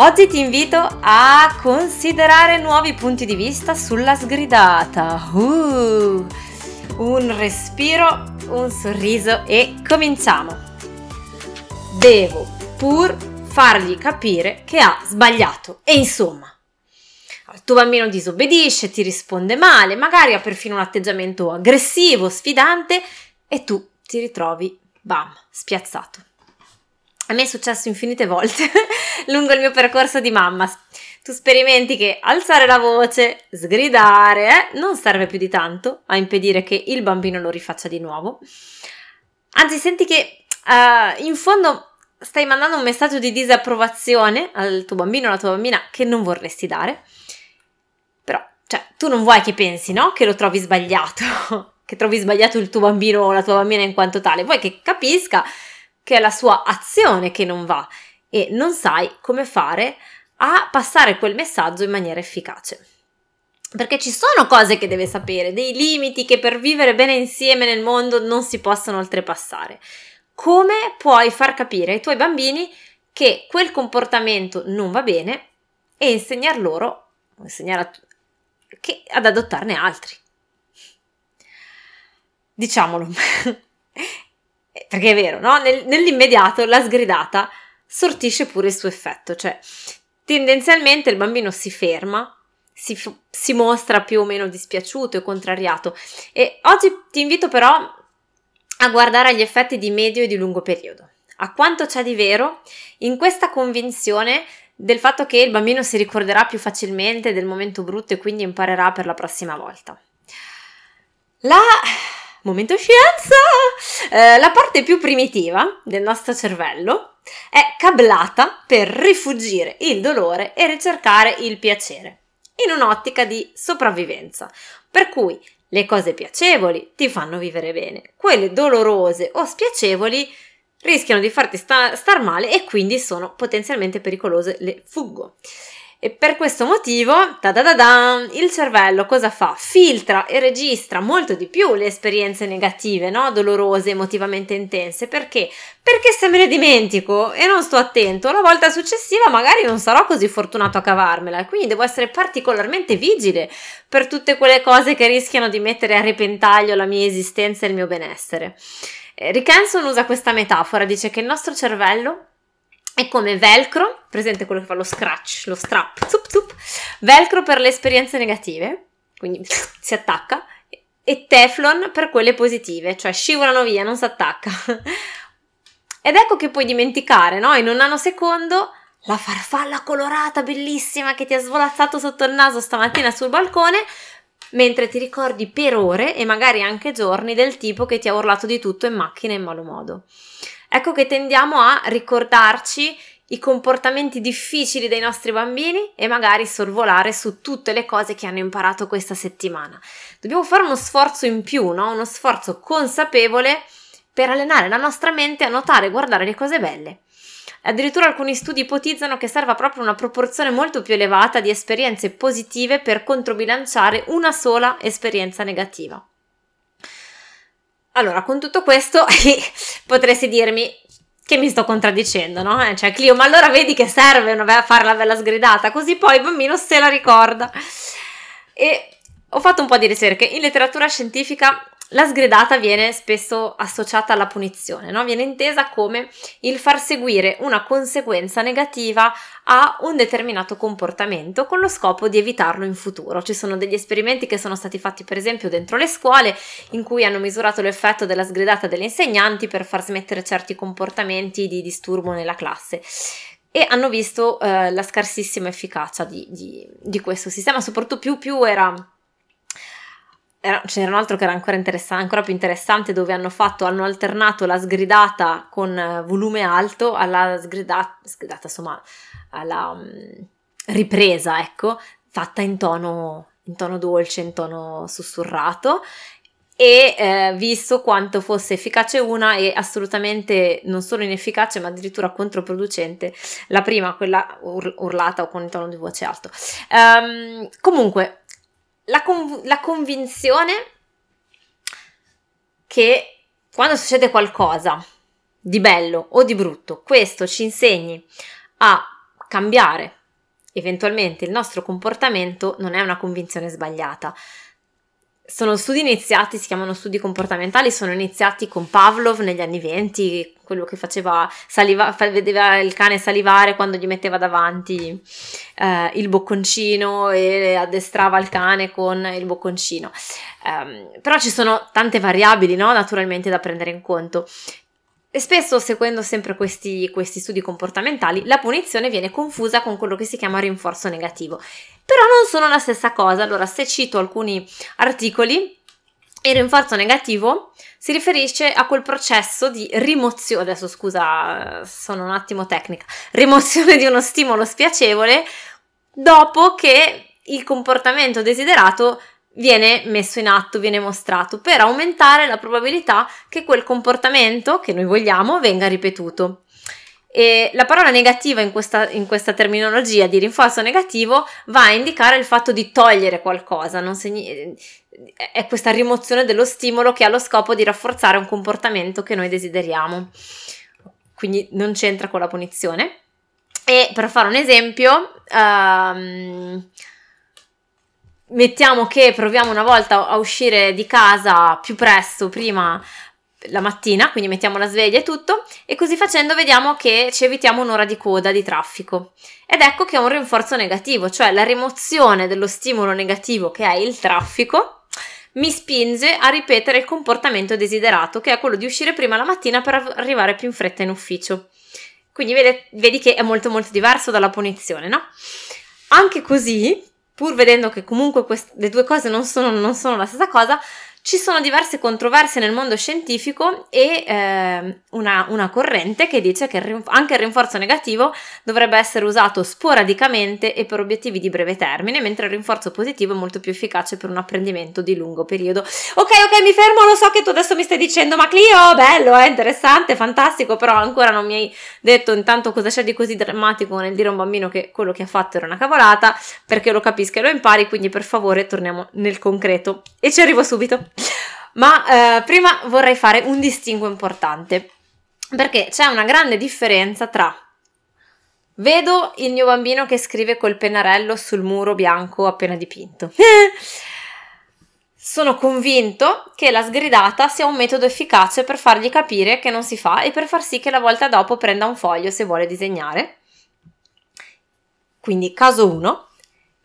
Oggi ti invito a considerare nuovi punti di vista sulla sgridata. Uh, un respiro, un sorriso e cominciamo. Devo pur fargli capire che ha sbagliato. E insomma, il tuo bambino disobbedisce, ti risponde male, magari ha perfino un atteggiamento aggressivo, sfidante e tu ti ritrovi, bam, spiazzato. A me è successo infinite volte lungo il mio percorso di mamma. Tu sperimenti che alzare la voce, sgridare, eh, non serve più di tanto a impedire che il bambino lo rifaccia di nuovo. Anzi, senti che uh, in fondo stai mandando un messaggio di disapprovazione al tuo bambino o alla tua bambina che non vorresti dare. Però, cioè, tu non vuoi che pensi, no? Che lo trovi sbagliato, che trovi sbagliato il tuo bambino o la tua bambina in quanto tale. Vuoi che capisca che è la sua azione che non va e non sai come fare a passare quel messaggio in maniera efficace. Perché ci sono cose che deve sapere, dei limiti che per vivere bene insieme nel mondo non si possono oltrepassare. Come puoi far capire ai tuoi bambini che quel comportamento non va bene e insegnar loro, insegnare a, che, ad adottarne altri? Diciamolo, perché è vero, no? Nel, nell'immediato la sgridata sortisce pure il suo effetto, cioè tendenzialmente il bambino si ferma, si, si mostra più o meno dispiaciuto e contrariato e oggi ti invito però a guardare agli effetti di medio e di lungo periodo, a quanto c'è di vero in questa convinzione del fatto che il bambino si ricorderà più facilmente del momento brutto e quindi imparerà per la prossima volta. La momento scienza! Eh, la parte più primitiva del nostro cervello è cablata per rifugire il dolore e ricercare il piacere, in un'ottica di sopravvivenza. Per cui le cose piacevoli ti fanno vivere bene, quelle dolorose o spiacevoli rischiano di farti sta- star male e quindi sono potenzialmente pericolose, le fuggo. E per questo motivo, il cervello cosa fa? Filtra e registra molto di più le esperienze negative, no? dolorose, emotivamente intense. Perché? Perché se me ne dimentico e non sto attento, la volta successiva magari non sarò così fortunato a cavarmela. Quindi devo essere particolarmente vigile per tutte quelle cose che rischiano di mettere a repentaglio la mia esistenza e il mio benessere. Eh, Rick Hanson usa questa metafora, dice che il nostro cervello è come velcro, presente quello che fa lo scratch, lo strap, zup, zup, velcro per le esperienze negative, quindi si attacca, e teflon per quelle positive, cioè scivolano via, non si attacca. Ed ecco che puoi dimenticare, no? In un nanosecondo la farfalla colorata bellissima che ti ha svolazzato sotto il naso stamattina sul balcone, mentre ti ricordi per ore e magari anche giorni del tipo che ti ha urlato di tutto in macchina in malo modo. Ecco che tendiamo a ricordarci i comportamenti difficili dei nostri bambini e magari sorvolare su tutte le cose che hanno imparato questa settimana. Dobbiamo fare uno sforzo in più, no? uno sforzo consapevole per allenare la nostra mente a notare e guardare le cose belle. Addirittura alcuni studi ipotizzano che serva proprio una proporzione molto più elevata di esperienze positive per controbilanciare una sola esperienza negativa. Allora, con tutto questo potresti dirmi che mi sto contraddicendo, no? Eh, cioè, Clio, ma allora vedi che serve una, fare la bella sgridata, così poi il bambino se la ricorda. E ho fatto un po' di ricerche. In letteratura scientifica la sgridata viene spesso associata alla punizione, no? viene intesa come il far seguire una conseguenza negativa a un determinato comportamento con lo scopo di evitarlo in futuro. Ci sono degli esperimenti che sono stati fatti per esempio dentro le scuole in cui hanno misurato l'effetto della sgridata degli insegnanti per far smettere certi comportamenti di disturbo nella classe e hanno visto eh, la scarsissima efficacia di, di, di, questo sistema, soprattutto più, più era era, ce n'era un altro che era ancora, ancora, più interessante dove hanno fatto, hanno alternato la sgridata con eh, volume alto alla sgridata, sgridata insomma, alla um, ripresa, ecco, fatta in tono in tono dolce, in tono sussurrato e eh, visto quanto fosse efficace una e assolutamente non solo inefficace ma addirittura controproducente la prima, quella ur- urlata o con il tono di voce alto. Um, comunque, la, conv- la convinzione che quando succede qualcosa di bello o di brutto, questo ci insegni a cambiare eventualmente il nostro comportamento non è una convinzione sbagliata sono studi iniziati, si chiamano studi comportamentali, sono iniziati con Pavlov negli anni venti, quello che faceva saliva, vedeva il cane salivare quando gli metteva davanti eh, il bocconcino e addestrava il cane con il bocconcino. Um, però ci sono tante variabili, no? Naturalmente da prendere in conto. E spesso, seguendo sempre questi, questi, studi comportamentali, la punizione viene confusa con quello che si chiama rinforzo negativo. Però non sono la stessa cosa. Allora, se cito alcuni articoli, il rinforzo negativo si riferisce a quel processo di rimozione, adesso scusa, sono un attimo tecnica, rimozione di uno stimolo spiacevole dopo che il comportamento desiderato viene messo in atto, viene mostrato per aumentare la probabilità che quel comportamento che noi vogliamo venga ripetuto. E la parola negativa in questa, in questa, terminologia di rinforzo negativo va a indicare il fatto di togliere qualcosa, segni- è questa rimozione dello stimolo che ha lo scopo di rafforzare un comportamento che noi desideriamo. Quindi non c'entra con la punizione. E per fare un esempio, um, mettiamo che proviamo una volta a uscire di casa più presto, prima la mattina, quindi mettiamo la sveglia e tutto, e così facendo vediamo che ci evitiamo un'ora di coda di traffico. Ed ecco che è un rinforzo negativo, cioè la rimozione dello stimolo negativo che è il traffico mi spinge a ripetere il comportamento desiderato, che è quello di uscire prima la mattina per arrivare più in fretta in ufficio. Quindi vedi, vedi che è molto molto diverso dalla punizione, no? Anche così, pur vedendo che comunque queste, le due cose non sono, non sono la stessa cosa, ci sono diverse controversie nel mondo scientifico e eh, una, una, corrente che dice che anche il rinforzo negativo dovrebbe essere usato sporadicamente e per obiettivi di breve termine, mentre il rinforzo positivo è molto più efficace per un apprendimento di lungo periodo. Ok, ok, mi fermo, lo so che tu adesso mi stai dicendo, ma Clio, bello, è eh, interessante, fantastico, però ancora non mi hai detto intanto cosa c'è di così drammatico nel dire a un bambino che quello che ha fatto era una cavolata, perché lo capisca e lo impari, quindi per favore torniamo nel concreto. E ci arrivo subito. Ma eh, prima vorrei fare un distinguo importante, perché c'è una grande differenza tra vedo il mio bambino che scrive col pennarello sul muro bianco appena dipinto. Sono convinto che la sgridata sia un metodo efficace per fargli capire che non si fa e per far sì che la volta dopo prenda un foglio se vuole disegnare. Quindi caso 1.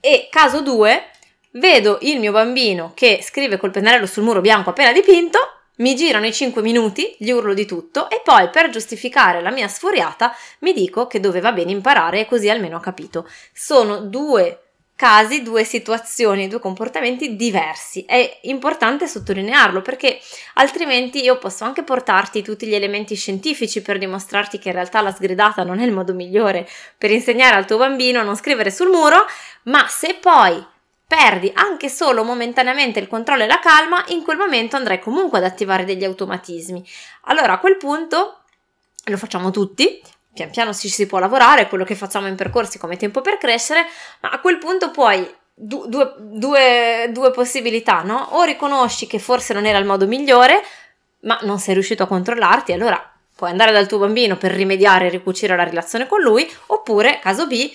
E caso 2, vedo il mio bambino che scrive col pennarello sul muro bianco appena dipinto, mi girano i 5 minuti, gli urlo di tutto e poi per giustificare la mia sfuriata mi dico che doveva bene imparare e così almeno ho capito. Sono due casi, due situazioni, due comportamenti diversi. È importante sottolinearlo perché altrimenti io posso anche portarti tutti gli elementi scientifici per dimostrarti che in realtà la sgridata non è il modo migliore per insegnare al tuo bambino a non scrivere sul muro, ma se poi perdi anche solo momentaneamente il controllo e la calma, in quel momento andrai comunque ad attivare degli automatismi. Allora a quel punto lo facciamo tutti, pian piano ci si può lavorare, quello che facciamo in percorsi come tempo per crescere, ma a quel punto puoi du- due, due, due possibilità, no? O riconosci che forse non era il modo migliore, ma non sei riuscito a controllarti, allora puoi andare dal tuo bambino per rimediare e ricucire la relazione con lui, oppure, caso B,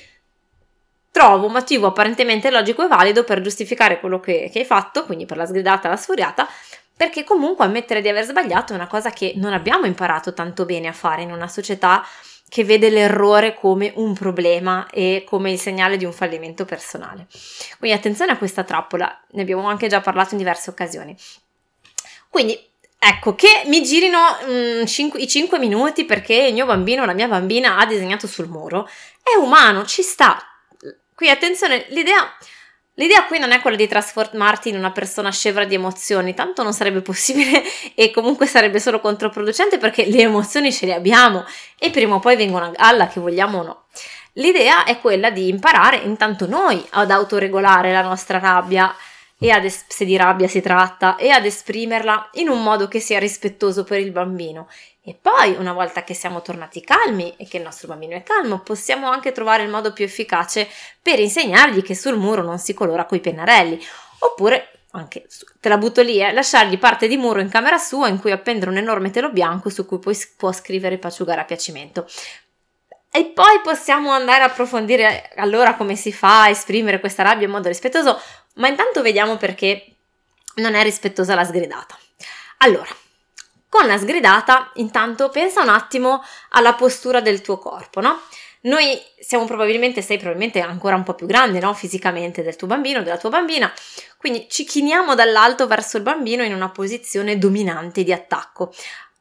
trovo un motivo apparentemente logico e valido per giustificare quello che, che hai fatto, quindi per la sgridata la sfuriata, perché comunque ammettere di aver sbagliato è una cosa che non abbiamo imparato tanto bene a fare in una società che vede l'errore come un problema e come il segnale di un fallimento personale. Quindi attenzione a questa trappola, ne abbiamo anche già parlato in diverse occasioni. Quindi ecco che mi girino mm, cinque, i 5 minuti perché il mio bambino, la mia bambina ha disegnato sul muro, è umano, ci sta, Qui attenzione, l'idea, l'idea qui non è quella di trasformarti in una persona scevra di emozioni, tanto non sarebbe possibile e comunque sarebbe solo controproducente perché le emozioni ce le abbiamo e prima o poi vengono a galla che vogliamo o no. L'idea è quella di imparare intanto noi ad autoregolare la nostra rabbia e ad es- se di rabbia si tratta e ad esprimerla in un modo che sia rispettoso per il bambino. E poi, una volta che siamo tornati calmi e che il nostro bambino è calmo, possiamo anche trovare il modo più efficace per insegnargli che sul muro non si colora coi pennarelli. Oppure anche te la butto lì, eh, lasciargli parte di muro in camera sua in cui appendere un enorme telo bianco su cui poi può scrivere paciugare a piacimento. E poi possiamo andare a approfondire allora come si fa a esprimere questa rabbia in modo rispettoso, ma intanto vediamo perché non è rispettosa la sgridata. Allora, con la sgridata, intanto pensa un attimo alla postura del tuo corpo, no? Noi siamo probabilmente, sei probabilmente ancora un po' più grande, no? Fisicamente del tuo bambino, della tua bambina, quindi ci chiniamo dall'alto verso il bambino in una posizione dominante di attacco.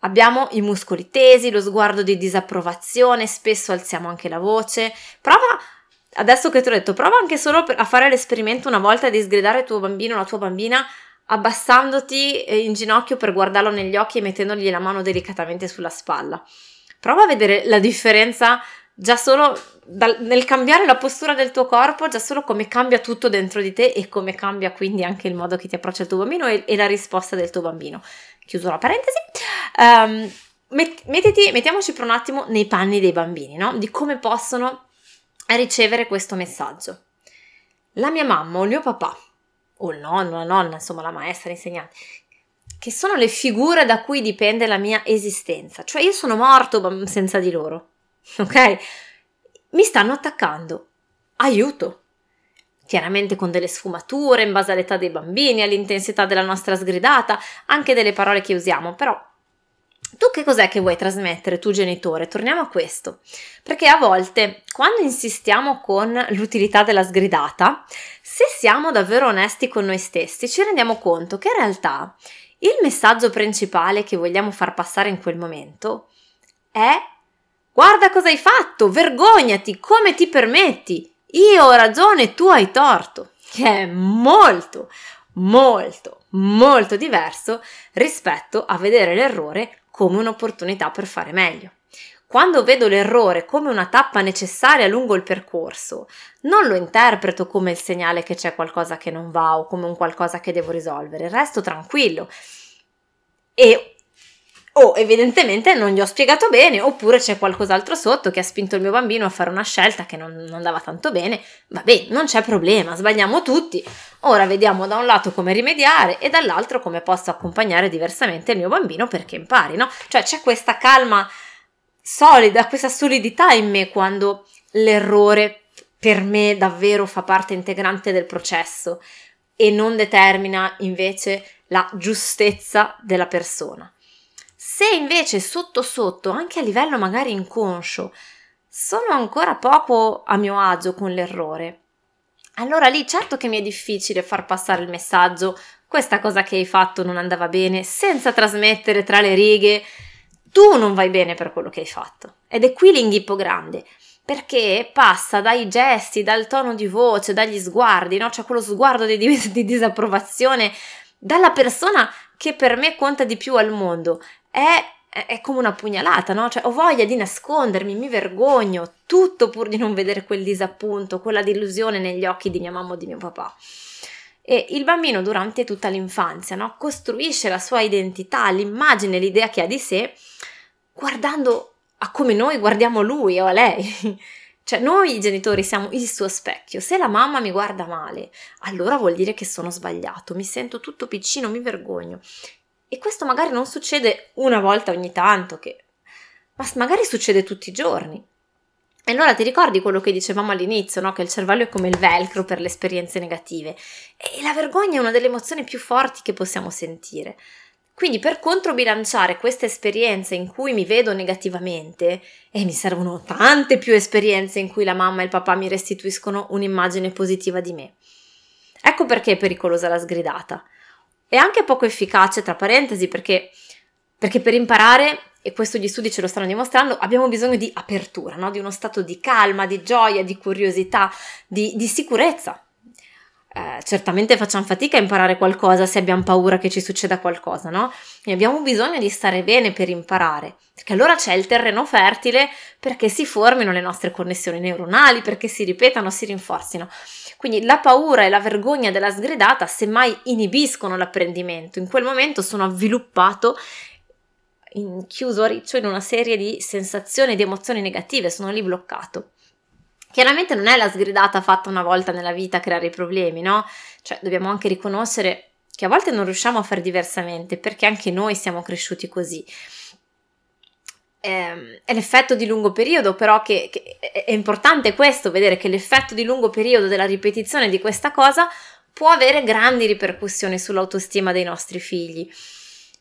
Abbiamo i muscoli tesi, lo sguardo di disapprovazione, spesso alziamo anche la voce. Prova, adesso che ti ho detto, prova anche solo a fare l'esperimento una volta di sgridare il tuo bambino o la tua bambina abbassandoti eh, in ginocchio per guardarlo negli occhi e mettendogli la mano delicatamente sulla spalla. Prova a vedere la differenza già solo dal, nel cambiare la postura del tuo corpo, già solo come cambia tutto dentro di te e come cambia quindi anche il modo che ti approccia il tuo bambino e, e la risposta del tuo bambino chiuso la parentesi, um, met- mettiti, mettiamoci per un attimo nei panni dei bambini, no? Di come possono ricevere questo messaggio. La mia mamma o il mio papà, o il nonno, la nonna, insomma la maestra, l'insegnante, che sono le figure da cui dipende la mia esistenza, cioè io sono morto senza di loro, ok? Mi stanno attaccando. Aiuto! Chiaramente con delle sfumature in base all'età dei bambini, all'intensità della nostra sgridata, anche delle parole che usiamo, però tu che cos'è che vuoi trasmettere, tu genitore? Torniamo a questo, perché a volte quando insistiamo con l'utilità della sgridata, se siamo davvero onesti con noi stessi, ci rendiamo conto che in realtà il messaggio principale che vogliamo far passare in quel momento è guarda cosa hai fatto, vergognati, come ti permetti, io ho ragione, tu hai torto, che è molto, molto, molto diverso rispetto a vedere l'errore come un'opportunità per fare meglio. Quando vedo l'errore come una tappa necessaria lungo il percorso, non lo interpreto come il segnale che c'è qualcosa che non va o come un qualcosa che devo risolvere, resto tranquillo e o evidentemente non gli ho spiegato bene, oppure c'è qualcos'altro sotto che ha spinto il mio bambino a fare una scelta che non, non andava tanto bene. Vabbè, non c'è problema, sbagliamo tutti. Ora vediamo da un lato come rimediare e dall'altro come posso accompagnare diversamente il mio bambino perché impari, no? Cioè c'è questa calma solida, questa solidità in me quando l'errore per me davvero fa parte integrante del processo e non determina invece la giustezza della persona. Se invece sotto sotto, anche a livello magari inconscio, sono ancora poco a mio agio con l'errore, allora lì certo che mi è difficile far passare il messaggio, questa cosa che hai fatto non andava bene, senza trasmettere tra le righe, tu non vai bene per quello che hai fatto. Ed è qui l'inghippo grande, perché passa dai gesti, dal tono di voce, dagli sguardi, no? C'è quello sguardo di, di disapprovazione dalla persona che per me conta di più al mondo è, è come una pugnalata, no? Cioè ho voglia di nascondermi, mi vergogno, tutto pur di non vedere quel disappunto, quella delusione negli occhi di mia mamma o di mio papà. E il bambino durante tutta l'infanzia no? costruisce la sua identità, l'immagine, l'idea che ha di sé, guardando a come noi guardiamo lui o a lei. Cioè, noi genitori siamo il suo specchio. Se la mamma mi guarda male, allora vuol dire che sono sbagliato, mi sento tutto piccino, mi vergogno. E questo magari non succede una volta ogni tanto, che... ma magari succede tutti i giorni. E allora ti ricordi quello che dicevamo all'inizio, no? che il cervello è come il velcro per le esperienze negative. E la vergogna è una delle emozioni più forti che possiamo sentire. Quindi per controbilanciare queste esperienze in cui mi vedo negativamente, e mi servono tante più esperienze in cui la mamma e il papà mi restituiscono un'immagine positiva di me. Ecco perché è pericolosa la sgridata è anche poco efficace, tra parentesi, perché, perché per imparare, e questo gli studi ce lo stanno dimostrando, abbiamo bisogno di apertura, no? di uno stato di calma, di gioia, di curiosità, di, di sicurezza. Eh, certamente facciamo fatica a imparare qualcosa se abbiamo paura che ci succeda qualcosa, no? E abbiamo bisogno di stare bene per imparare, perché allora c'è il terreno fertile perché si formino le nostre connessioni neuronali, perché si ripetano, si rinforzino. Quindi la paura e la vergogna della sgridata semmai inibiscono l'apprendimento. In quel momento sono avviluppato chiuso a riccio in una serie di sensazioni e di emozioni negative, sono lì bloccato. Chiaramente non è la sgridata fatta una volta nella vita a creare i problemi, no? Cioè dobbiamo anche riconoscere che a volte non riusciamo a fare diversamente perché anche noi siamo cresciuti così. Ehm, è l'effetto di lungo periodo, però che, che è importante questo, vedere che l'effetto di lungo periodo della ripetizione di questa cosa può avere grandi ripercussioni sull'autostima dei nostri figli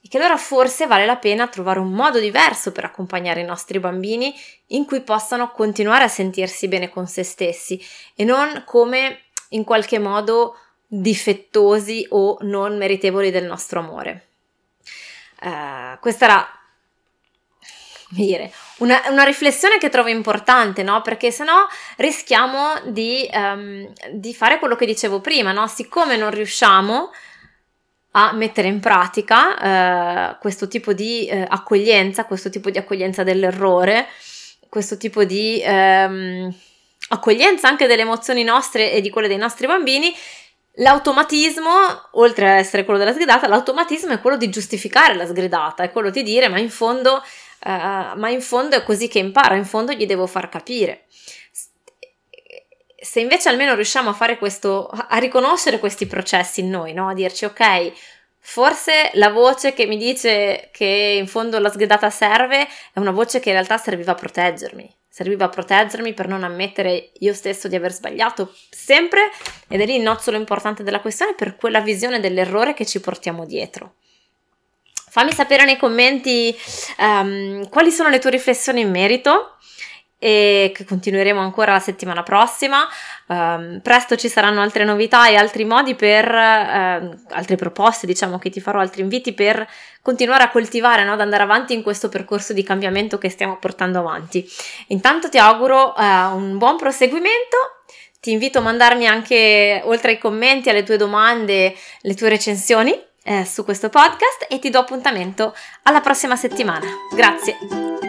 e che allora forse vale la pena trovare un modo diverso per accompagnare i nostri bambini in cui possano continuare a sentirsi bene con se stessi e non come in qualche modo difettosi o non meritevoli del nostro amore. Uh, questa era dire, una, una, riflessione che trovo importante, no? Perché se no rischiamo di, um, di, fare quello che dicevo prima, no? Siccome non riusciamo a mettere in pratica eh, questo tipo di eh, accoglienza, questo tipo di accoglienza dell'errore, questo tipo di ehm, accoglienza anche delle emozioni nostre e di quelle dei nostri bambini, l'automatismo, oltre a essere quello della sgridata, l'automatismo è quello di giustificare la sgridata, è quello di dire ma in fondo, eh, ma in fondo è così che impara, in fondo gli devo far capire se invece almeno riusciamo a fare questo, a riconoscere questi processi in noi, no? A dirci ok, forse la voce che mi dice che in fondo la sgridata serve è una voce che in realtà serviva a proteggermi. Serviva a proteggermi per non ammettere io stesso di aver sbagliato sempre ed è lì il nocciolo importante della questione per quella visione dell'errore che ci portiamo dietro. Fammi sapere nei commenti um, quali sono le tue riflessioni in merito e che continueremo ancora la settimana prossima. Um, presto ci saranno altre novità e altri modi per, uh, altre proposte, diciamo che ti farò altri inviti per continuare a coltivare, no? ad andare avanti in questo percorso di cambiamento che stiamo portando avanti. Intanto ti auguro uh, un buon proseguimento. Ti invito a mandarmi anche, oltre ai commenti, alle tue domande, le tue recensioni eh, su questo podcast e ti do appuntamento alla prossima settimana. Grazie!